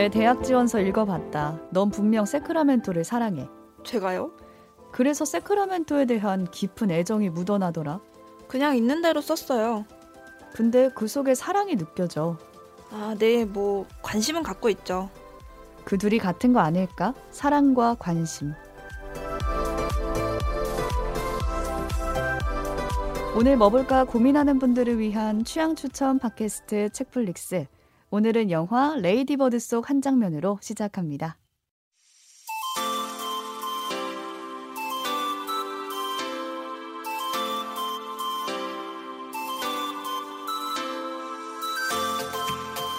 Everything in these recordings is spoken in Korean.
내 대학 지원서 읽어봤다. 넌 분명 세크라멘토를 사랑해. 제가요? 그래서 세크라멘토에 대한 깊은 애정이 묻어나더라. 그냥 있는 대로 썼어요. 근데 그 속에 사랑이 느껴져. 아, 네, 뭐 관심은 갖고 있죠. 그 둘이 같은 거 아닐까? 사랑과 관심. 오늘 뭐 볼까 고민하는 분들을 위한 취향 추천 팟캐스트 책플릭스. 오늘은 영화 레이디버드 속 한 장면으로 시작합니다.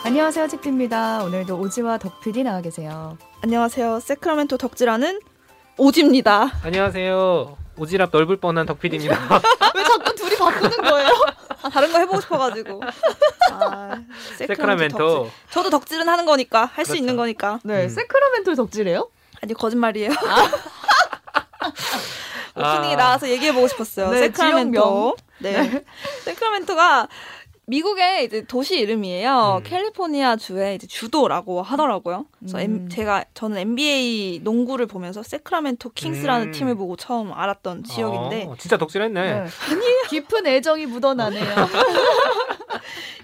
안녕하세요, 책디입니다. 오늘도 오지와 덕PD 나와 계세요. 안녕하세요. 세크라멘토 덕질하는 오지입니다. 안녕하세요. 오지랖 넓을 뻔한 덕PD입니다. 왜 자꾸 둘이 바꾸는 거예요? 아, 다른 거 해보고 싶어가지고. 아, 세크라멘토. 덕질. 저도 덕질은 하는 거니까 할수 그렇죠. 있는 거니까. 네, 음. 세크라멘토 덕질해요? 아니 거짓말이에요. 아. 오프닝에 나와서 얘기해보고 싶었어요. 네, 세크라멘토. 지역명. 네. 세크라멘토가 미국의 이제 도시 이름이에요. 음. 캘리포니아 주의 이제 주도라고 하더라고요. 그래서 음. 엠- 제가 저는 NBA 농구를 보면서 세크라멘토 킹스라는 음. 팀을 보고 처음 알았던 지역인데 어, 진짜 덕질했네. 깊은 애정이 묻어나네요.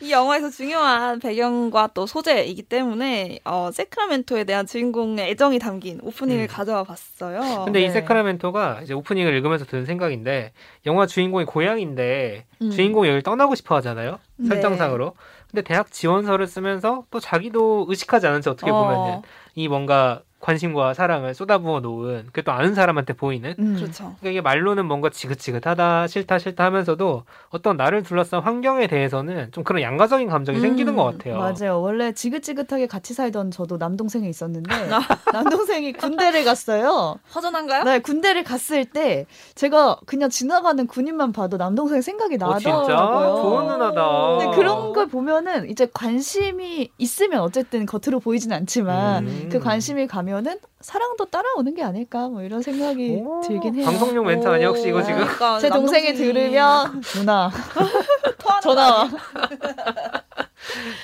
이 영화에서 중요한 배경과 또 소재이기 때문에 어, 세크라멘토에 대한 주인공의 애정이 담긴 오프닝을 음. 가져와 봤어요. 근데 이 네. 세크라멘토가 이제 오프닝을 읽으면서 드는 생각인데 영화 주인공이 고향인데 음. 주인공이 여기 떠나고 싶어 하잖아요. 네. 설정상으로. 근데 대학 지원서를 쓰면서 또 자기도 의식하지 않은 채 어떻게 어. 보면은 이 뭔가 관심과 사랑을 쏟아부어 놓은 그또 아는 사람한테 보이는 음. 그렇죠. 그러니까 이게 말로는 뭔가 지긋지긋하다 싫다 싫다 하면서도 어떤 나를 둘러싼 환경에 대해서는 좀 그런 양가적인 감정이 음, 생기는 것 같아요. 맞아요. 원래 지긋지긋하게 같이 살던 저도 남동생이 있었는데 남동생이 군대를 갔어요. 허전한가요? 네, 군대를 갔을 때 제가 그냥 지나가는 군인만 봐도 남동생 생각이 어, 나더라고요. 좋은 누나다. 근데 그런 걸 보면은 이제 관심이 있으면 어쨌든 겉으로 보이진 않지만 음. 그 관심이 가 면은 사랑도 따라오는 게 아닐까 뭐 이런 생각이 오, 들긴 해요. 방송용 멘트 아니야 혹시 이거 오, 지금? 그러니까 제 동생이 남동생이 들으면 누나 전화 와.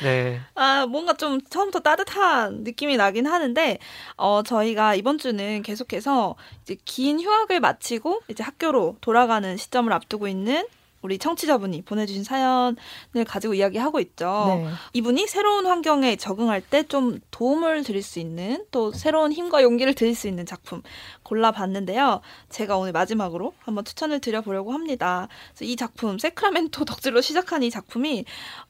네. 아, 뭔가 좀 처음부터 따뜻한 느낌이 나긴 하는데, 어, 저희가 이번 주는 계속해서 이제 긴 휴학을 마치고 이제 학교로 돌아가는 시점을 앞두고 있는 우리 청취자분이 보내주신 사연을 가지고 이야기하고 있죠. 네. 이분이 새로운 환경에 적응할 때 좀 도움을 드릴 수 있는 또 새로운 힘과 용기를 드릴 수 있는 작품 골라봤는데요. 제가 오늘 마지막으로 한번 추천을 드려보려고 합니다. 이 작품 세크라멘토 덕질로 시작한 이 작품이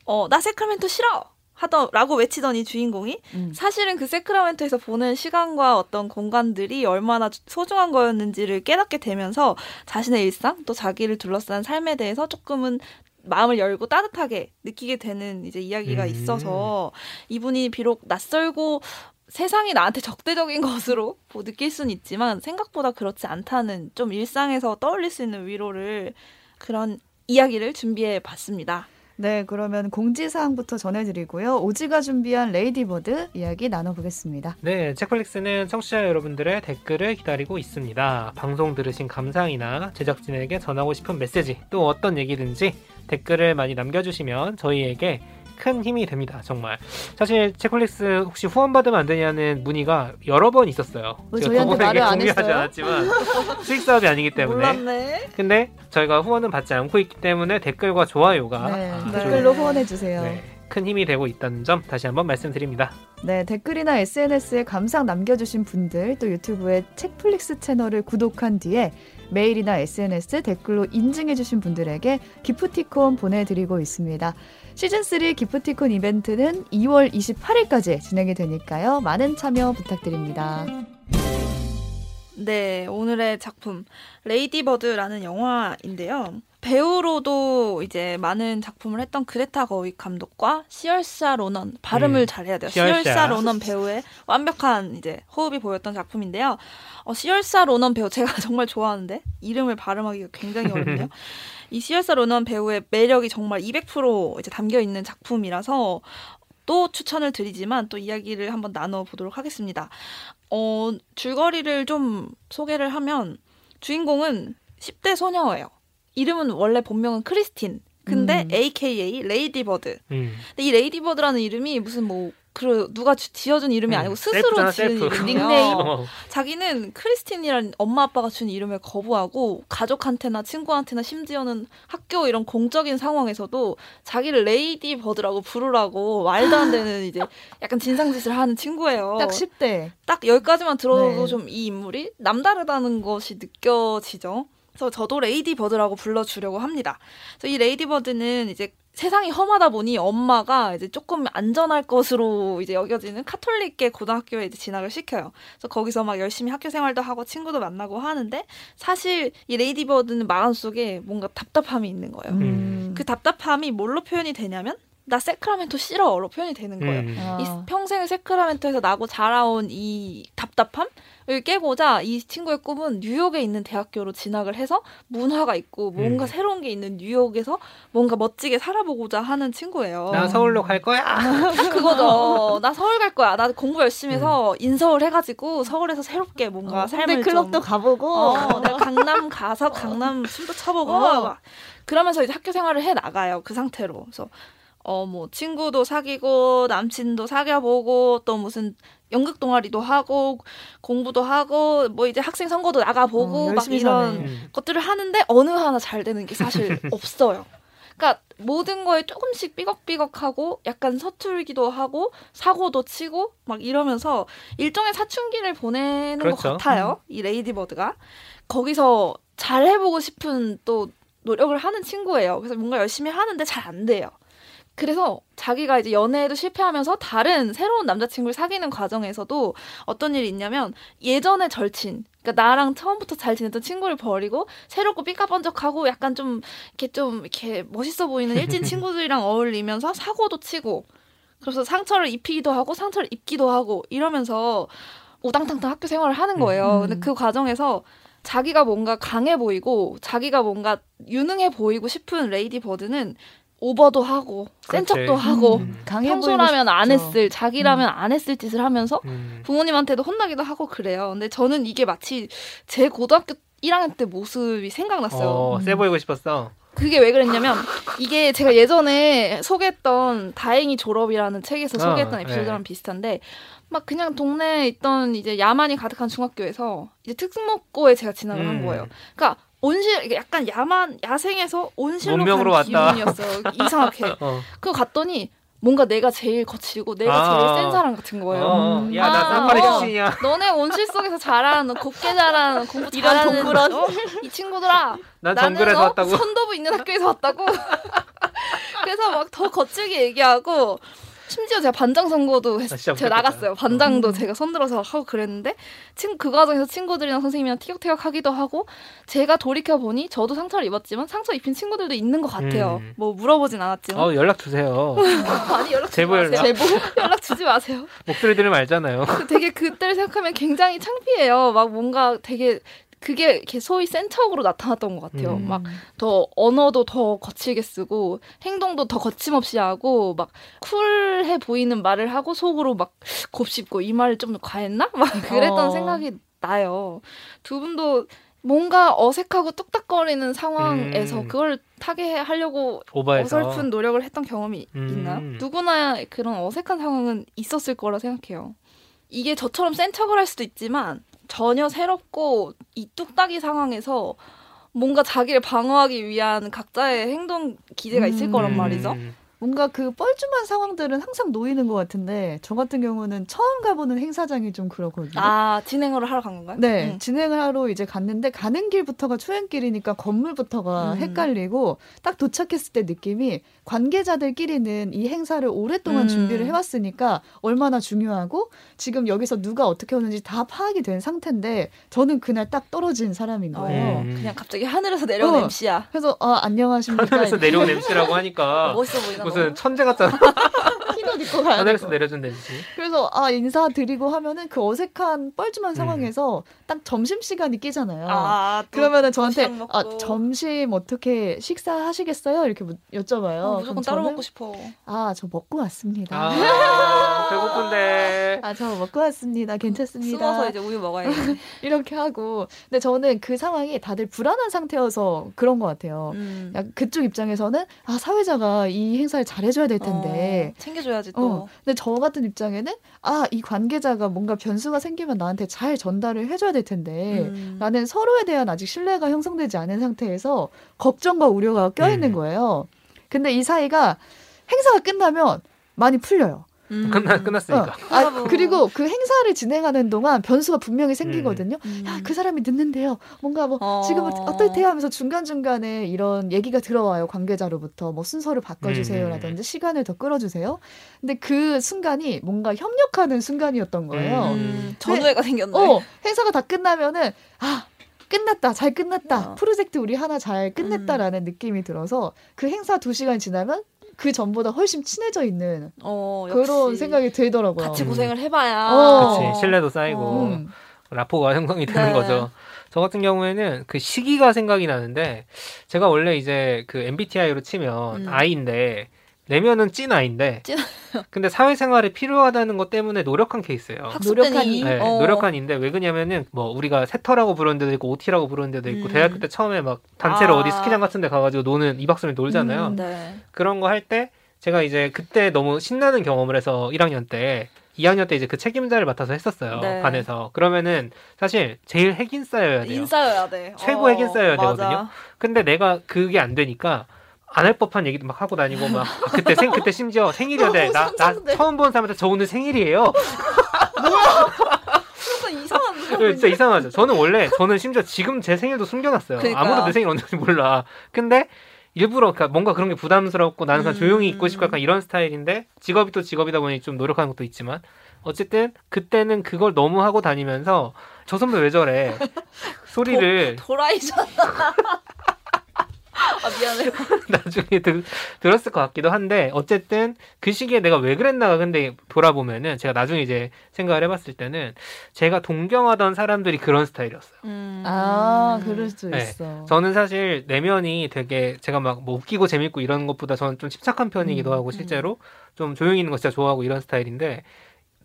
어, 나 세크라멘토 싫어! 하더라고 외치던 이 주인공이 음. 사실은 그 세크라멘토에서 보는 시간과 어떤 공간들이 얼마나 소중한 거였는지를 깨닫게 되면서 자신의 일상 또 자기를 둘러싼 삶에 대해서 조금은 마음을 열고 따뜻하게 느끼게 되는 이제 이야기가 음. 있어서 이분이 비록 낯설고 세상이 나한테 적대적인 것으로 뭐 느낄 수는 있지만 생각보다 그렇지 않다는 좀 일상에서 떠올릴 수 있는 위로를 그런 이야기를 준비해 봤습니다. 네, 그러면 공지사항부터 전해드리고요. 오지가 준비한 레이디버드 이야기 나눠보겠습니다. 네, 책플릭스는 청취자 여러분들의 댓글을 기다리고 있습니다. 방송 들으신 감상이나 제작진에게 전하고 싶은 메시지, 또 어떤 얘기든지 댓글을 많이 남겨주시면 저희에게 큰 힘이 됩니다. 정말. 사실 책플릭스 혹시 후원 받으면 안 되냐는 문의가 여러 번 있었어요. 저희한테 말을 안 했어요? 않았지만 수익 사업이 아니기 때문에. 몰랐네. 근데 저희가 후원은 받지 않고 있기 때문에 댓글과 좋아요가 네, 아주 댓글로 후원해 주세요. 네, 큰 힘이 되고 있다는 점 다시 한번 말씀드립니다. 네, 댓글이나 SNS에 감상 남겨주신 분들, 또 유튜브의 책플릭스 채널을 구독한 뒤에 메일이나 SNS 댓글로 인증해주신 분들에게 기프티콘 보내드리고 있습니다. 시즌3 기프티콘 이벤트는 2월 28일까지 진행이 되니까요. 많은 참여 부탁드립니다. 네, 오늘의 작품 레이디버드라는 영화인데요. 배우로도 이제 많은 작품을 했던 그레타 거윅 감독과 시얼사 로넌 발음을 음, 잘해야 돼요. 시얼사. 시얼사 로넌 배우의 완벽한 이제 호흡이 보였던 작품인데요. 어, 시얼사 로넌 배우 제가 정말 좋아하는데 이름을 발음하기가 굉장히 어렵네요. 이 시얼사 로넌 배우의 매력이 정말 200% 이제 담겨 있는 작품이라서 또 추천을 드리지만 또 이야기를 한번 나눠 보도록 하겠습니다. 어, 줄거리를 좀 소개를 하면 주인공은 10대 소녀예요. 이름은 원래 본명은 크리스틴. 근데 음. AKA 레이디버드. 음. 근데 이 레이디버드라는 이름이 무슨 뭐 그 누가 주- 지어준 이름이 음, 아니고 스스로 지은. 이름이에요. 닉네임. 어. 자기는 크리스틴이라는 엄마 아빠가 준 이름을 거부하고 가족한테나 친구한테나 심지어는 학교 이런 공적인 상황에서도 자기를 레이디 버드라고 부르라고 말도 안 되는 이제 약간 진상짓을 하는 친구예요. 딱 10대. 딱 여기까지만 들어도 네. 좀 이 인물이 남다르다는 것이 느껴지죠. 그래서 저도 레이디 버드라고 불러주려고 합니다. 그래서 이 레이디 버드는 이제 세상이 험하다 보니 엄마가 이제 조금 안전할 것으로 이제 여겨지는 카톨릭계 고등학교에 이제 진학을 시켜요. 그래서 거기서 막 열심히 학교 생활도 하고 친구도 만나고 하는데 사실 이 레이디 버드는 마음 속에 뭔가 답답함이 있는 거예요. 음. 그 답답함이 뭘로 표현이 되냐면 나 세크라멘토 싫어로 표현이 되는 거예요. 음. 아. 이 평생을 세크라멘토에서 나고 자라온 이 답답함을 깨고자 이 친구의 꿈은 뉴욕에 있는 대학교로 진학을 해서 문화가 있고 뭔가 음. 새로운 게 있는 뉴욕에서 뭔가 멋지게 살아보고자 하는 친구예요. 나 서울로 갈 거야. 딱 그거죠. 나 서울 갈 거야. 나 공부 열심히 해서 인서울 해가지고 서울에서 새롭게 뭔가 어, 삶을 클럽도 좀 가보고. 어, 내가 강남 가서 강남 술도 쳐보고 어. 막 그러면서 이제 학교 생활을 해 나가요. 그 상태로. 그래서 어 뭐 친구도 사귀고 남친도 사귀어보고 또 무슨 연극 동아리도 하고 공부도 하고 뭐 이제 학생 선거도 나가보고 어, 막 이런 사네. 음. 것들을 하는데 어느 하나 잘 되는 게 사실 없어요. 그러니까 모든 거에 조금씩 삐걱삐걱하고 약간 서툴기도 하고 사고도 치고 막 이러면서 일종의 사춘기를 보내는 것 그렇죠. 같아요. 이 레이디버드가 거기서 잘 해보고 싶은 또 노력을 하는 친구예요. 그래서 뭔가 열심히 하는데 잘 안 돼요. 그래서 자기가 이제 연애에도 실패하면서 다른 새로운 남자친구를 사귀는 과정에서도 어떤 일이 있냐면 예전의 절친, 그러니까 나랑 처음부터 잘 지냈던 친구를 버리고 새롭고 삐까번쩍하고 약간 좀 이렇게 좀 이렇게 멋있어 보이는 일진 친구들이랑 어울리면서 사고도 치고 그래서 상처를 입히기도 하고 상처를 입기도 하고 이러면서 우당탕탕 학교 생활을 하는 거예요. 음. 근데 그 과정에서 자기가 뭔가 강해 보이고 자기가 뭔가 유능해 보이고 싶은 레이디 버드는 오버도 하고 센 그렇지. 척도 하고 음. 평소라면 안. 했을 자기라면 안 했을 짓을 하면서 음. 부모님한테도 혼나기도 하고 그래요. 근데 저는 이게 마치 제 고등학교 1학년 때 모습이 생각났어요. 어, 세 보이고 싶었어. 그게 왜 그랬냐면 이게 제가 예전에 소개했던 다행히 졸업이라는 책에서 아, 소개했던 네. 에피소드랑 비슷한데 막 그냥 동네에 있던 이제 야만이 가득한 중학교에서 이제 특목고에 제가 진학을 한 음. 거예요. 그러니까 온실 약간 야만 야생에서 온실로 간 왔다. 기분이었어요. 이상하게. 어. 그거 갔더니 뭔가 내가 제일 거칠고 내가 아. 제일 센 사람 같은 거예요. 어, 야, 나 아, 쌍파리 어. 출신이야. 너네 온실 속에서 자라는 곱게 자라는 공부 이런 잘하는 동물원. 어? 이 친구들아 난 나는 정글에서 어? 왔다고. 선도부 있는 학교에서 왔다고. 그래서 막 더 거칠게 얘기하고 심지어 제가 반장 선거도 했, 아, 제가 웃겼겠다. 나갔어요. 반장도 음. 제가 손들어서 하고 그랬는데 친, 그 과정에서 친구들이랑 선생님이랑 티격태격 하기도 하고 제가 돌이켜 보니 저도 상처를 입었지만 상처 입힌 친구들도 있는 것 같아요. 음. 뭐 물어보진 않았지만 어, 연락 주세요. 아니 연락 주지 제보 마세요. 연락. 연락 주지 마세요. 목소리 들으면 알잖아요. 그 되게 그때를 생각하면 굉장히 창피해요. 막 뭔가 되게 그게 이렇게 소위 센 척으로 나타났던 것 같아요. 음. 막더 언어도 더 거칠게 쓰고 행동도 더 거침없이 하고 막 쿨해 보이는 말을 하고 속으로 막 곱씹고 이 말을 좀 과했나? 막 그랬던 어. 생각이 나요. 두 분도 뭔가 어색하고 뚝딱거리는 상황에서 음. 그걸 타게 하려고. 어설픈 노력을 했던 경험이 음. 있나요? 누구나 그런 어색한 상황은 있었을 거라 생각해요. 이게 저처럼 센 척을 할 수도 있지만 전혀 새롭고 이 뚝딱이 상황에서 뭔가 자기를 방어하기 위한 각자의 행동 기제가 있을 음. 거란 말이죠. 뭔가 그 뻘쭘한 상황들은 항상 놓이는 것 같은데 저 같은 경우는 처음 가보는 행사장이 좀 그렇거든요. 아 진행을 하러 간 건가요? 네, 음. 진행을 하러 이제 갔는데 가는 길부터가 초행길이니까 건물부터가 음. 헷갈리고 딱 도착했을 때 느낌이 관계자들끼리는 이 행사를 오랫동안 음. 준비를 해왔으니까 얼마나 중요하고 지금 여기서 누가 어떻게 오는지 다 파악이 된 상태인데 저는 그날 딱 떨어진 사람인 어, 거예요. 음. 그냥 갑자기 하늘에서 내려온 어. MC야. 그래서 아 안녕하십니까 하늘에서 내려온 MC라고 하니까 멋있어 보이나? 무슨? 천재 같잖아. 흰옷 입고 가야 하늘에서 되고. 내려준 MC. 그래서 아 인사드리고 하면은 그 어색한 뻘쭘한 음. 상황에서 딱 점심 시간이 끼잖아요. 아, 또 그러면은 저한테 먹고. 아 점심 어떻게 식사하시겠어요? 이렇게 무- 여쭤봐요. 어, 그럼 무조건 따로 저는 먹고 싶어. 아저 먹고 왔습니다. 아, 배고픈데. 아, 저 먹고 왔습니다. 괜찮습니다. 숨어서 이제 우유 먹어야지. 이렇게 하고. 근데 저는 그 상황이 다들 불안한 상태여서 그런 것 같아요. 음. 약 그쪽 입장에서는 아 사회자가 이 행사를 잘해줘야 될 텐데 어, 챙겨줘야지 또. 어, 근데 저 같은 입장에는 아 이 관계자가 뭔가 변수가 생기면 나한테 잘 전달을 해줘야 될 텐데 음. 나는 서로에 대한 아직 신뢰가 형성되지 않은 상태에서 걱정과 우려가 껴있는 음. 거예요. 근데 이 사이가 행사가 끝나면 많이 풀려요. 음. 끝나 끝났으니까. 어. 아. 그리고 그 행사를 진행하는 동안 변수가 분명히 생기거든요. 음. 야, 그 사람이 늦는데요. 뭔가 뭐 어. 지금 어떨때요 하면서 중간중간에 이런 얘기가 들어와요. 관계자로부터 뭐 순서를 바꿔 주세요라든지 시간을 더 끌어 주세요. 근데 그 순간이 뭔가 협력하는 순간이었던 거예요. 음. 전우회가 생겼네. 어, 행사가 다 끝나면은 아 끝났다 잘 끝났다 어. 프로젝트 우리 하나 잘 끝냈다라는 느낌이 들어서 그 행사 두 시간 지나면 그 전보다 훨씬 친해져 있는 어, 그런 생각이 들더라고요. 같이 고생을 해봐야. 어. 그치 신뢰도 쌓이고 어. 음. 라포가 형성이 되는 네. 거죠. 저 같은 경우에는 그 시기가 생각이 나는데 제가 원래 이제 그 MBTI로 치면 음. I인데 내면은 찐 I인데 찐 근데 사회생활에 필요하다는 것 때문에 노력한 케이스예요. 노력한 E. E? 네, 어. 노력한 E인데 왜 그러냐면은 뭐 우리가 새터라고 부르는 데도 있고 OT라고 부르는 데도 있고 음. 대학교 때 처음에 막 단체로 아. 어디 스키장 같은 데 가가지고 노는 2박 3일 놀잖아요. 음. 네. 그런 거 할 때 제가 이제 그때 너무 신나는 경험을 해서 1학년 때 2학년 때 이제 그 책임자를 맡아서 했었어요. 네. 반에서. 그러면은 사실 제일 핵인싸여야 돼요. 인 싸여야 돼. 최고 어, 핵인싸여야 맞아. 되거든요. 근데 내가 그게 안 되니까 안 할 법한 얘기도 막 하고 다니고 막 아, 그때 생 그때 심지어 생일이었대. 나, 나. 처음 본 사람한테 저 오늘 생일이에요. 이상한 네, 진짜 이상하죠. 저는 원래 저는 심지어 지금 제 생일도 숨겨놨어요. 그러니까요. 아무도 내 생일 언제인지 몰라. 근데 일부러 그러니까 뭔가 그런 게 부담스럽고 나는 그냥 음. 조용히 있고 싶고 약간 이런 스타일인데 직업이 또 직업이다 보니 좀 노력하는 것도 있지만 어쨌든 그때는 그걸 너무 하고 다니면서 저 선배 왜 저래 소리를 도 라이잖아. 아 미안해. 나중에 들, 들었을 것 같기도 한데 어쨌든 그 시기에 내가 왜 그랬나가 근데 돌아보면은 제가 나중에 이제 생각을 해봤을 때는 제가 동경하던 사람들이 그런 스타일이었어요. 음. 아, 그럴 수 네. 있어. 저는 사실 내면이 되게 제가 막 뭐 웃기고 재밌고 이런 것보다 저는 좀 침착한 편이기도 음, 하고 실제로 좀 조용히 있는 거 진짜 좋아하고 이런 스타일인데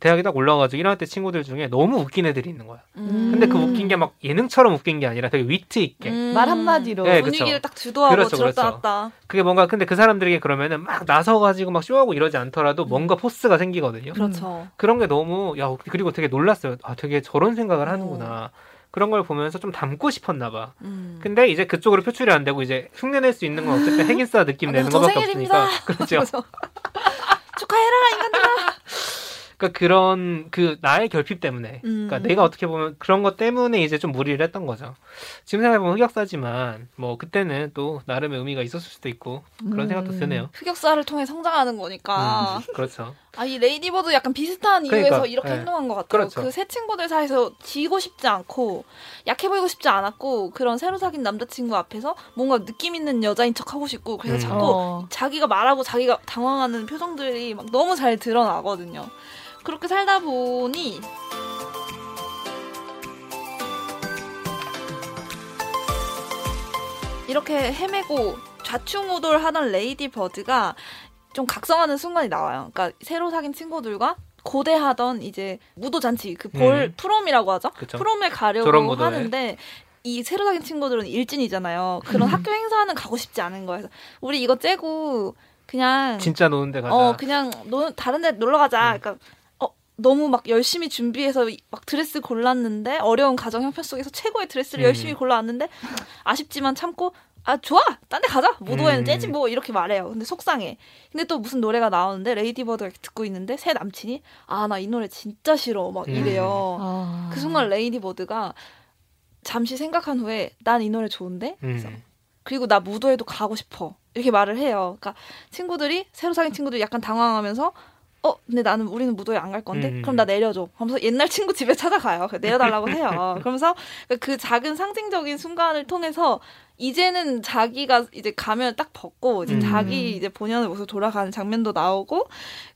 대학에 딱 올라와가지고 1학년 때 친구들 중에 너무 웃긴 애들이 있는 거야. 음. 근데 그 웃긴 게 막 예능처럼 웃긴 게 아니라 되게 위트 있게. 음. 말 한마디로. 네, 분위기를 그쵸. 딱 주도하고 그렇죠, 들었다 그렇죠. 놨다. 그게 뭔가 근데 그 사람들에게 그러면은 막 나서가지고 막 쇼하고 이러지 않더라도 뭔가 포스가 생기거든요. 그렇죠. 그런 게 너무 야 그리고 되게 놀랐어요. 아 되게 저런 생각을 어. 하는구나. 그런 걸 보면서 좀 닮고 싶었나 봐. 음. 근데 이제 그쪽으로 표출이 안 되고 이제 흉내낼 수 있는 건 어쨌든 핵인싸 느낌 아, 내는 저 것밖에. 없으니까 그렇죠. 축하해라. 그러니까 그런 그 나의 결핍 때문에 음. 그러니까 내가 어떻게 보면 그런 것 때문에 이제 좀 무리를 했던 거죠. 지금 생각해보면 흑역사지만 뭐 그때는 또 나름의 의미가 있었을 수도 있고 그런 음. 생각도 드네요. 흑역사를 통해 성장하는 거니까. 음, 그렇죠. 아, 이 레이디버드 약간 비슷한 이유에서 그러니까, 이렇게 네. 행동한 것 같아요. 그렇죠. 그새 친구들 사이에서 지고 싶지 않고 약해 보이고 싶지 않았고 그런 새로 사귄 남자친구 앞에서 뭔가 느낌 있는 여자인 척 하고 싶고 그래서 음. 자꾸 어. 자기가 말하고 자기가 당황하는 표정들이 막 너무 잘 드러나거든요. 그렇게 살다 보니 이렇게 헤매고 좌충우돌하던 레이디 버드가 좀 각성하는 순간이 나와요. 그러니까 새로 사귄 친구들과 고대하던 이제 무도 잔치 그볼 음. 프롬이라고 하죠. 그쵸. 프롬에 가려고. 하는데 이 새로 사귄 친구들은 일진이잖아요. 그런 학교 행사는 가고 싶지 않은 거예요. 우리 이거 째고 그냥 진짜 노는데 가자. 어 그냥 노, 다른 데 놀러 가자. 음. 그러니까 어 너무 막 열심히 준비해서 이- 막 드레스 골랐는데 어려운 가정 형편 속에서 최고의 드레스를 음. 열심히 골라왔는데 아쉽지만 참고 아 좋아 딴 데 가자 무도회는 음. 째지 뭐 이렇게 말해요 근데 속상해 근데 또 무슨 노래가 나오는데 레이디버드가 듣고 있는데 새 남친이 아 나 이 노래 진짜 싫어 막 음. 이래요 아. 그 순간 레이디버드가 잠시 생각한 후에 난 이 노래 좋은데 그래서 음. 그리고 나 무도회도 가고 싶어. 이렇게 말을 해요. 그러니까 친구들이 새로 사귄 친구들이 약간 당황하면서 어, 근데 나는 우리는 무도회 안 갈 건데 음. 그럼 나 내려줘. 하면서 옛날 친구 집에 찾아가요. 내려달라고 해요. 그러면서 그 작은 상징적인 순간을 통해서 이제는 자기가 이제 가면 딱 벗고 이제 음. 자기 이제 본연의 모습 돌아가는 장면도 나오고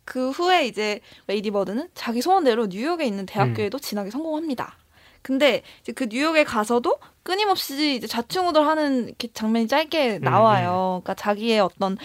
그 후에 이제 레이디 버드는 자기 소원대로 뉴욕에 있는 대학교에도 진학에 성공합니다. 근데 이제 그 뉴욕에 가서도 끊임없이 이제 좌충우돌하는 장면이 짧게 음, 나와요. 그러니까 자기의 어떤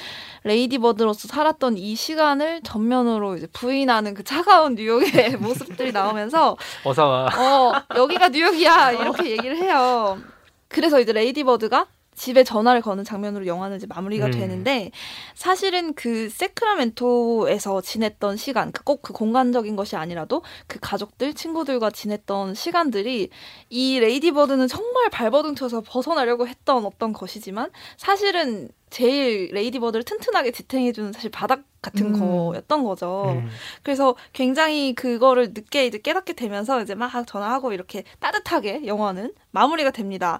레이디버드로서 살았던 이 시간을 전면으로 이제 부인하는 그 차가운 뉴욕의 모습들이 나오면서 어서 와. 어 여기가 뉴욕이야 이렇게 얘기를 해요. 그래서 이제 레이디버드가 집에 전화를 거는 장면으로 영화는 이제 마무리가 음. 되는데 사실은 그 세크라멘토에서 지냈던 시간, 그러니까 꼭 그 공간적인 것이 아니라도 그 가족들, 친구들과 지냈던 시간들이 이 레이디버드는 정말 발버둥 쳐서 벗어나려고 했던 어떤 것이지만 사실은 제일 레이디버드를 튼튼하게 지탱해주는 사실 바닥 같은 음. 거였던 거죠. 음. 그래서 굉장히 그거를 늦게 이제 깨닫게 되면서 이제 막 전화하고 이렇게 따뜻하게 영화는 마무리가 됩니다.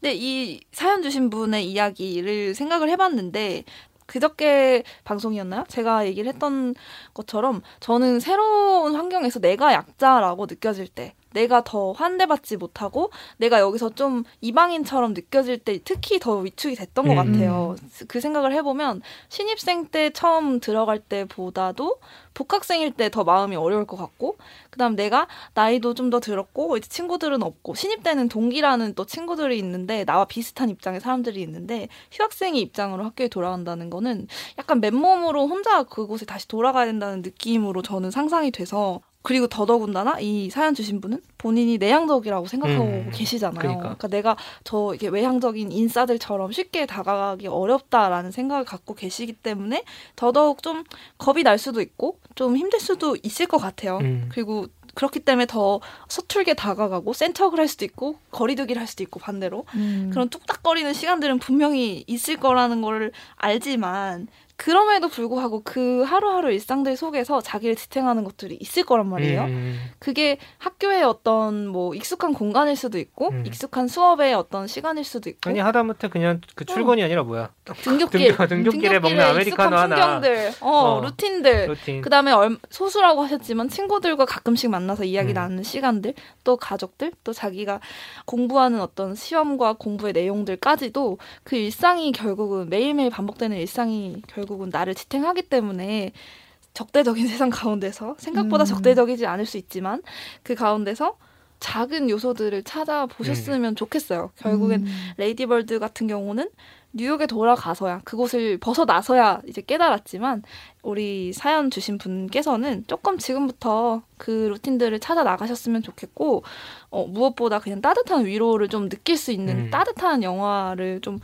근데 이 사연 주신 분의 이야기를 생각을 해봤는데 그저께 방송이었나요? 제가 얘기를 했던 것처럼 저는 새로운 환경에서 내가 약자라고 느껴질 때 내가 더 환대받지 못하고 내가 여기서 좀 이방인처럼 느껴질 때 특히 더 위축이 됐던 것 음. 같아요. 그 생각을 해보면 신입생 때 처음 들어갈 때보다도 복학생일 때 더 마음이 어려울 것 같고 그다음 내가 나이도 좀 더 들었고 이제 친구들은 없고 신입 때는 동기라는 또 친구들이 있는데 나와 비슷한 입장의 사람들이 있는데 휴학생의 입장으로 학교에 돌아간다는 거는 약간 맨몸으로 혼자 그곳에 다시 돌아가야 된다는 느낌으로 저는 상상이 돼서 그리고 더더군다나 이 사연 주신 분은 본인이 내향적이라고 생각하고 음, 계시잖아요. 그러니까. 그러니까 내가 저 이렇게 외향적인 인싸들처럼 쉽게 다가가기 어렵다라는 생각을 갖고 계시기 때문에 더더욱 좀 겁이 날 수도 있고 좀 힘들 수도 있을 것 같아요. 음. 그리고 그렇기 때문에 더 서툴게 다가가고 센 척을 할 수도 있고 거리두기를 할 수도 있고 반대로 음. 그런 뚝딱거리는 시간들은 분명히 있을 거라는 걸 알지만 그럼에도 불구하고 그 하루하루 일상들 속에서 자기를 지탱하는 것들이 있을 거란 말이에요. 음. 그게 학교의 어떤 뭐 익숙한 공간일 수도 있고 음. 익숙한 수업의 어떤 시간일 수도 있고 아니 하다못해 그냥 그 출근이 아니라 뭐야 등굣길 등교- 등굣 길에 먹는 아메리카노 하나. 풍경들, 어, 어. 루틴들 루틴. 그다음에 얼, 소수라고 하셨지만 친구들과 가끔씩 만나서 이야기 음. 나누는 시간들, 또 가족들, 또 자기가 공부하는 어떤 시험과 공부의 내용들까지도 그 일상이 결국은 매일매일 반복되는 일상이 결국은 나를 지탱하기 때문에 적대적인 세상 가운데서 생각보다 음. 적대적이지 않을 수 있지만 그 가운데서 작은 요소들을 찾아보셨으면 좋겠어요. 결국엔 음. 레이디버드 같은 경우는 뉴욕에 돌아가서야 그곳을 벗어나서야 이제 깨달았지만 우리 사연 주신 분께서는 조금 지금부터 그 루틴들을 찾아 나가셨으면 좋겠고 어, 무엇보다 그냥 따뜻한 위로를 좀 느낄 수 있는 음. 따뜻한 영화를 좀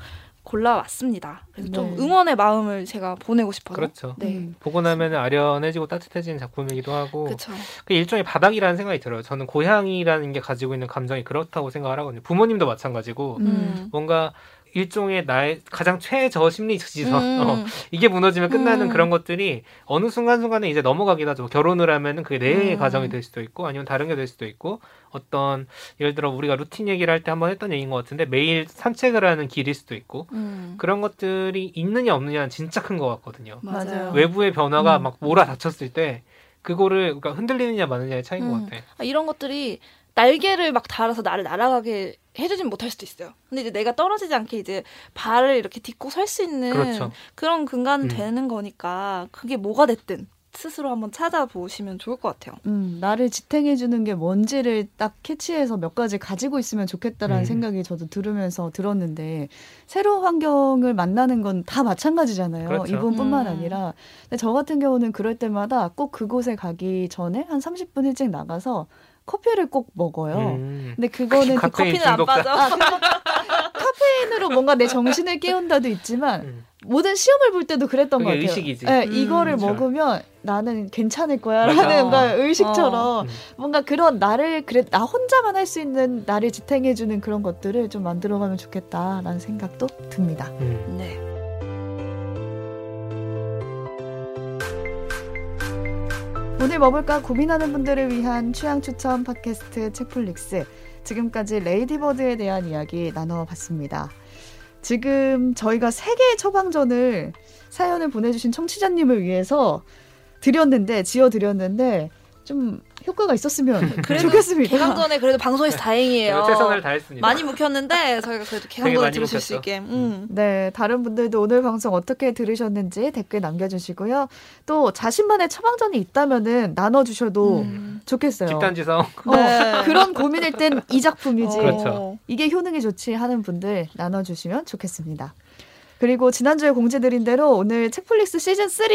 골라왔습니다. 그래서 좀 네. 응원의 마음을 제가 보내고 싶어서 그렇죠. 네. 음. 보고 나면 아련해지고 따뜻해지는 작품이기도 하고 그렇죠. 그 일종의 바닥이라는 생각이 들어요. 저는 고향이라는 게 가지고 있는 감정이 그렇다고 생각을 하거든요. 부모님도 마찬가지고 음. 뭔가 일종의 나의 가장 최저 심리 지선 음. 어, 이게 무너지면 끝나는 음. 그런 것들이 어느 순간순간에 이제 넘어가긴 하죠. 결혼을 하면은 그게 내 음. 가정이 될 수도 있고 아니면 다른 게 될 수도 있고 어떤 예를 들어 우리가 루틴 얘기를 할 때 한번 했던 얘기인 것 같은데 매일 산책을 하는 길일 수도 있고 음. 그런 것들이 있느냐 없느냐는 진짜 큰 것 같거든요. 맞아요. 외부의 변화가 음. 막 몰아닥쳤을 때 그거를 그러니까 흔들리느냐 마느냐의 차이인 것 음. 같아. 아, 이런 것들이 날개를 막 달아서 나를 날아가게 해주진 못할 수도 있어요. 근데 이제 내가 떨어지지 않게 이제 발을 이렇게 딛고 설 수 있는 그렇죠. 그런 근간은 음. 되는 거니까 그게 뭐가 됐든 스스로 한번 찾아보시면 좋을 것 같아요. 음, 나를 지탱해주는 게 뭔지를 딱 캐치해서 몇 가지 가지고 있으면 좋겠다라는 음. 생각이 저도 들으면서 들었는데 새로운 환경을 만나는 건 다 마찬가지잖아요. 그렇죠. 이분뿐만 음. 아니라 근데 저 같은 경우는 그럴 때마다 꼭 그곳에 가기 전에 한 30분 일찍 나가서 커피를 꼭 먹어요. 음. 근데 그거는 그 커피는 안. 빠져. 아, 그거 카페인으로 뭔가 내 정신을 깨운다도 있지만 음. 모든 시험을 볼 때도 그랬던 것 같아요. 의식이지. 네, 음, 이거를 그렇죠. 먹으면 나는 괜찮을. 거야라는 뭔가 어. 의식처럼 음. 뭔가 그런 나를 그래 나 혼자만 할 수 있는 나를 지탱해주는 그런 것들을 좀 만들어가면 좋겠다라는 생각도 듭니다. 음. 네. 오늘 뭐 볼까 고민하는 분들을 위한 취향 추천 팟캐스트 책플릭스 지금까지 레이디버드에 대한 이야기 나눠봤습니다. 지금 저희가 세 개의 처방전을 사연을 보내주신 청취자님을 위해서 드렸는데 지어 드렸는데 좀 효과가 있었으면 그래도 좋겠습니다. 개강 전에 그래도 방송에서 다행이에요. 제가 최선을 다했습니다. 많이 묵혔는데 저희가 그래도 개강 전에 들으실 수 묵혔죠. 있게. 음. 네, 다른 분들도 오늘 방송 어떻게 들으셨는지 댓글 남겨주시고요. 또 자신만의 처방전이 있다면은 나눠주셔도 음. 좋겠어요. 집단지성. 어, 네. 그런 고민일 땐 이 작품이지. 어. 그렇죠. 이게 효능이 좋지 하는 분들 나눠주시면 좋겠습니다. 그리고 지난주에 공지드린 대로 오늘 책플릭스 시즌 3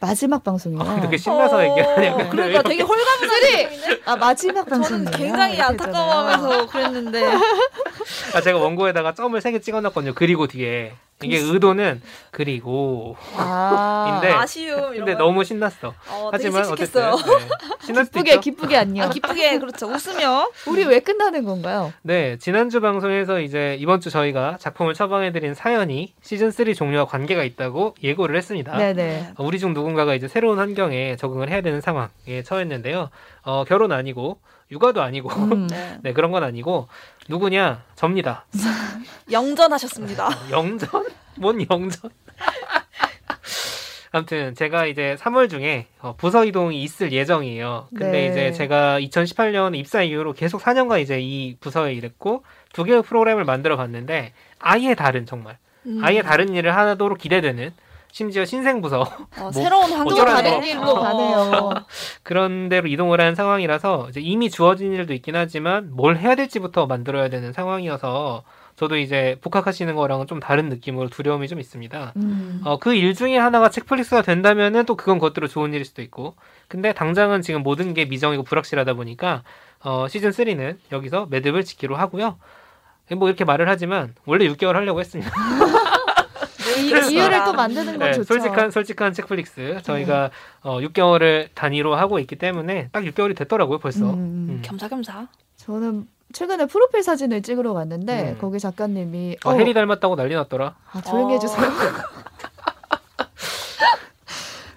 마지막 방송이에요. 되게 신나서 어, 얘기하네요. 그러니까 되게 홀가분한 느낌인데 아 마지막 저는 방송이에요. 굉장히 이렇게. 안타까워하면서 그랬는데 아, 제가 원고에다가 점을 세 개 찍어놨거든요. 그리고 뒤에 이게 의도는 그리고 아, 인데 아쉬움 근데 거. 너무 신났어. 어, 하지만 되게 어쨌든. 네. 기쁘게 있죠. 기쁘게 안녕. 아, 기쁘게 그렇죠. 웃으며 우리 왜 끝나는 건가요? 네, 지난주 방송에서 이제 이번 주 저희가 작품을 처방해드린 사연이 시즌 3 종료와 관계가 있다고 예고를 했습니다. 네네. 어, 우리 중 누 군가가 이제 새로운 환경에 적응을 해야 되는 상황에 처했는데요. 어, 결혼 아니고 육아도 아니고 음. 네. 네 그런 건 아니고 누구냐 접니다. 영전하셨습니다. 영전? 뭔 영전? 아무튼 제가 이제 3월 중에 어, 부서 이동이 있을 예정이에요. 근데 네. 이제 제가 2018년 입사 이후로 계속 4년간 이제 이 부서에 일했고 두 개의 프로그램을 만들어 봤는데 아예 다른 정말 음. 아예 다른 일을 하도록 기대되는 심지어 신생 부서 어, 새로운 환경 또 어쩌라는 다른 거. 일로 가네요. 그런 데로 이동을 한 상황이라서 이제 이미 주어진 일도 있긴 하지만 뭘 해야 될지부터 만들어야 되는 상황이어서 저도 이제 복학하시는 거랑은 좀 다른 느낌으로 두려움이 좀 있습니다. 음. 어, 그 일 중에 하나가 책플릭스가 된다면은 또 그건 그것대로 좋은 일일 수도 있고. 근데 당장은 지금 모든 게 미정이고 불확실하다 보니까 어, 시즌 3는 여기서 매듭을 짓기로 하고요. 뭐 이렇게 말을 하지만 원래 6개월 하려고 했습니다. 이, 그래서- 이유를 또 만드는 건 네, 좋죠. 솔직한 솔직한 책플릭스 저희가 어, 6개월을 단위로 하고 있기 때문에 딱 6개월이 됐더라고요 벌써. 음, 음. 음. 겸사겸사. 저는 최근에 프로필 사진을 찍으러 갔는데 음. 거기 작가님이 어, 해리 닮았다고 난리 났더라. 아, 조용히 어. 해주세요.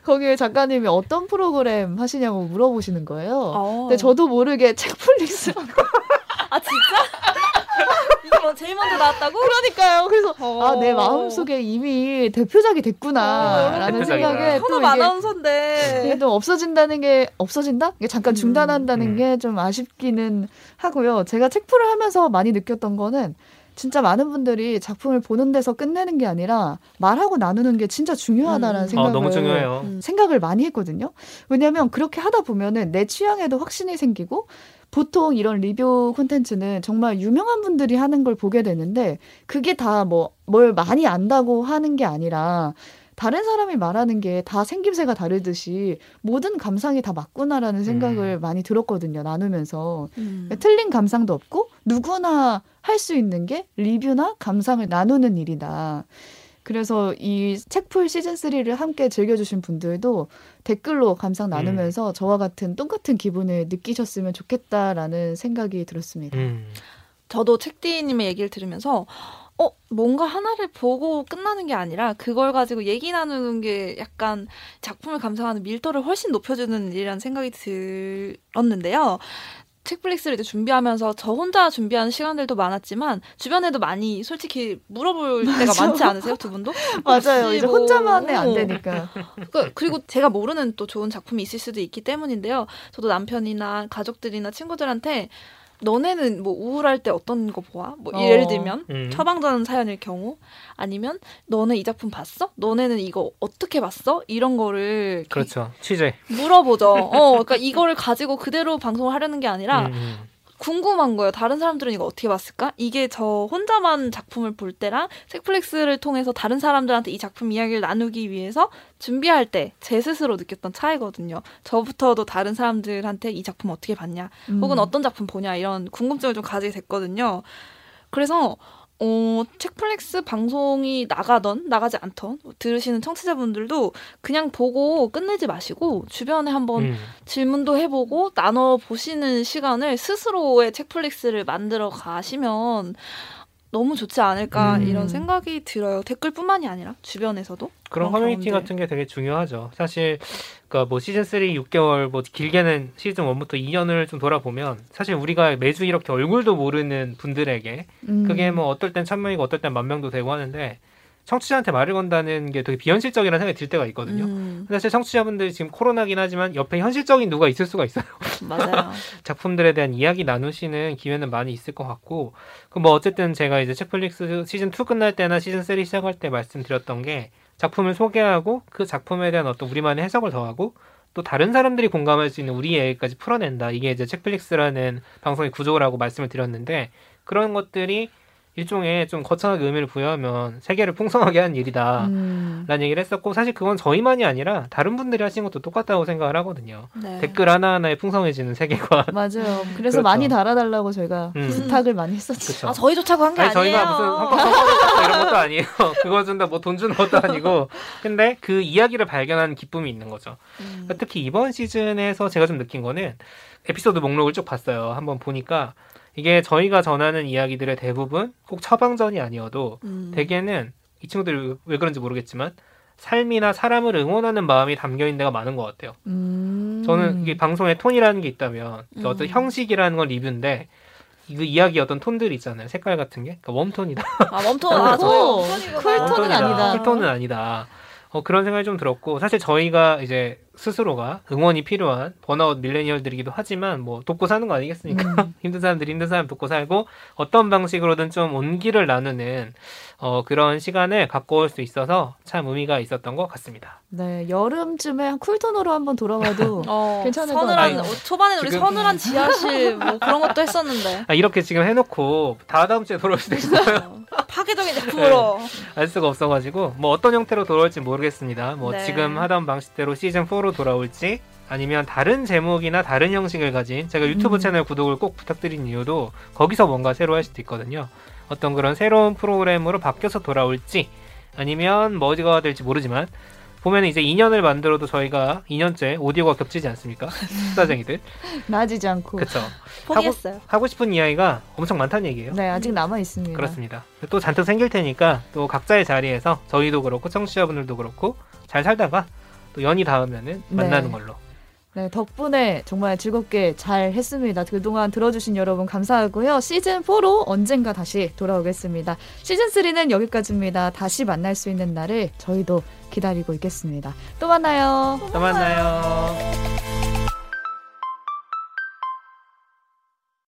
거기에 작가님이 어떤 프로그램 하시냐고 물어보시는 거예요. 어. 근데 저도 모르게 책플릭스 아 진짜? 제일 먼저 나왔다고? 그러니까요. 그래서 어. 아내 마음속에 이미 대표작이 됐구나라는 어, 생각에. 또 아나운서인데. 이게 또 없어진다는 게 없어진다? 이게 잠깐 음. 중단한다는 음. 게좀 아쉽기는 하고요. 제가 책프를 하면서 많이 느꼈던 거는 진짜 많은 분들이 작품을 보는 데서 끝내는 게 아니라 말하고 나누는 게 진짜 중요하다는 음. 어, 생각을 너무 중요해요. 음. 생각을 많이 했거든요. 왜냐하면 그렇게 하다 보면은 내 취향에도 확신이 생기고 보통 이런 리뷰 콘텐츠는 정말 유명한 분들이 하는 걸 보게 되는데 그게 다 뭐 뭘 많이 안다고 하는 게 아니라 다른 사람이 말하는 게 다 생김새가 다르듯이 모든 감상이 다 맞구나라는 생각을 많이 들었거든요. 나누면서. 음. 틀린 감상도 없고 누구나 할 수 있는 게 리뷰나 감상을 나누는 일이다. 그래서 이 책풀 시즌 3를 함께 즐겨주신 분들도 댓글로 감상 나누면서 저와 같은 똑같은 기분을 느끼셨으면 좋겠다라는 생각이 들었습니다. 음. 저도 책디님의 얘기를 들으면서 어 뭔가 하나를 보고 끝나는 게 아니라 그걸 가지고 얘기 나누는 게 약간 작품을 감상하는 밀도를 훨씬 높여주는 일이라는 생각이 들었는데요. 책플릭스를 이제 준비하면서 저 혼자 준비하는 시간들도 많았지만 주변에도 많이 솔직히 물어볼 때가 맞아. 많지 않으세요 두 분도? 맞아요. 이제 뭐- 혼자만은 안 되니까. 그- 그리고 제가 모르는 또 좋은 작품이 있을 수도 있기 때문인데요. 저도 남편이나 가족들이나 친구들한테 너네는 뭐 우울할 때 어떤 거 보아? 뭐 어. 예를 들면 음. 처방전 사연일 경우 아니면 너네 이 작품 봤어? 너네는 이거 어떻게 봤어? 이런 거를 그렇죠. 취재. 물어보죠. 어, 그러니까 이거를 가지고 그대로 방송을 하려는 게 아니라 음, 음. 궁금한 거예요. 다른 사람들은 이거 어떻게 봤을까? 이게 저 혼자만 작품을 볼 때랑 책플릭스를 통해서 다른 사람들한테 이 작품 이야기를 나누기 위해서 준비할 때 제 스스로 느꼈던 차이거든요. 저부터도 다른 사람들한테 이 작품 어떻게 봤냐, 음. 혹은 어떤 작품 보냐 이런 궁금증을 좀 가지게 됐거든요. 그래서 어, 책플렉스 방송이 나가던 나가지 않던 들으시는 청취자분들도 그냥 보고 끝내지 마시고 주변에 한번 음. 질문도 해보고 나눠 보시는 시간을 스스로의 책플릭스를 만들어 가시면 너무 좋지 않을까 음. 이런 생각이 들어요. 댓글뿐만이 아니라 주변에서도 그런 커뮤니티 경험들. 같은 게 되게 중요하죠. 사실 그러니까 뭐 시즌 3 6개월 뭐 길게는 시즌 1부터 2년을 좀 돌아보면 사실 우리가 매주 이렇게 얼굴도 모르는 분들에게 음. 그게 뭐 어떨 땐 천 명이고 어떨 땐 만 명도 되고 하는데 청취자한테 말을 건다는 게 되게 비현실적이라는 생각이 들 때가 있거든요. 음, 근데 사실 청취자분들이 지금 코로나긴 하지만 옆에 현실적인 누가 있을 수가 있어요. 맞아요. 작품들에 대한 이야기 나누시는 기회는 많이 있을 것 같고 그 뭐 어쨌든 제가 이제 책플릭스 시즌 2 끝날 때나 시즌 3 시작할 때 말씀드렸던 게 작품을 소개하고 그 작품에 대한 어떤 우리만의 해석을 더하고 또 다른 사람들이 공감할 수 있는 우리 얘기까지 풀어낸다. 이게 이제 책플릭스라는 방송의 구조라고 말씀을 드렸는데 그런 것들이 일종의 좀 거창하게 의미를 부여하면 세계를 풍성하게 하는 일이다. 음. 라는 얘기를 했었고 사실 그건 저희만이 아니라 다른 분들이 하신 것도 똑같다고 생각을 하거든요. 네. 댓글 하나하나에 풍성해지는 세계관. 맞아요. 그래서 그렇죠. 많이 달아달라고 저희가 음. 부탁을 많이 했었죠. 그렇죠. 아 저희 좋자고 한게 아니 아니 에요. 저희가 무슨 헝컹 이런 것도 아니에요. 그거 준다 뭐 돈 주는 것도 아니고. 근데 그 이야기를 발견하는 기쁨이 있는 거죠. 음. 그러니까 특히 이번 시즌에서 제가 좀 느낀 거는 에피소드 목록을 쭉 봤어요. 한번 보니까 이게 저희가 전하는 이야기들의 대부분 꼭 처방전이 아니어도 음. 대개는 이 친구들이 왜 그런지 모르겠지만 삶이나 사람을 응원하는 마음이 담겨 있는 데가 많은 것 같아요. 음. 저는 이게 방송의 톤이라는 게 있다면 그 어떤 음. 형식이라는 건 리뷰인데 그 이야기 어떤 톤들 있잖아요. 색깔 같은 게 그러니까 웜톤이다. 아아 오, 웜톤이구나. 쿨톤은. 아니다. 쿨톤은 아니다. 어, 그런 생각이 좀 들었고 사실 저희가 이제 스스로가 응원이 필요한 번아웃 밀레니얼들이기도 하지만 뭐 돕고 사는 거 아니겠습니까? 음. 힘든 사람들이 힘든 사람 돕고 살고 어떤 방식으로든 좀 온기를 나누는 어, 그런 시간을 갖고 올 수 있어서 참 의미가 있었던 것 같습니다. 네, 여름쯤에 한 쿨톤으로 한번 돌아와도 어, 괜찮을 것 서늘한 같아요. 어, 초반에는 우리 지금- 서늘한 지하실 뭐 그런 것도 했었는데 아, 이렇게 지금 해놓고 다 다음 주에 돌아올 수도 있어요. 어, 파괴적인 작품으로 알 수가 없어가지고 뭐 어떤 형태로 돌아올지 모르겠습니다. 뭐 네. 지금 하던 방식대로 시즌 4로 돌아올지 아니면 다른 제목이나 다른 형식을 가진 제가 유튜브 음. 채널 구독을 꼭 부탁드린 이유도 거기서 뭔가 새로 할 수도 있거든요. 어떤 그런 새로운 프로그램으로 바뀌어서 돌아올지 아니면 뭐 어디가 될지 모르지만 보면 이제 2년을 만들어도 저희가 2년째 오디오가 겹치지 않습니까? 수다쟁이들. 나아지지 않고. 그쵸. 포기했어요. 하고 싶은 이야기가 엄청 많다는 얘기예요. 네, 아직 남아 있습니다. 그렇습니다. 또 잔뜩 생길 테니까 또 각자의 자리에서 저희도 그렇고 청취자분들도 그렇고 잘 살다가 또 연이 닿으면은 네. 만나는 걸로. 네, 덕분에 정말 즐겁게 잘 했습니다. 그동안 들어주신 여러분 감사하고요. 시즌4로 언젠가 다시 돌아오겠습니다. 시즌3는 여기까지입니다. 다시 만날 수 있는 날을 저희도 기다리고 있겠습니다. 또 만나요. 또 만나요.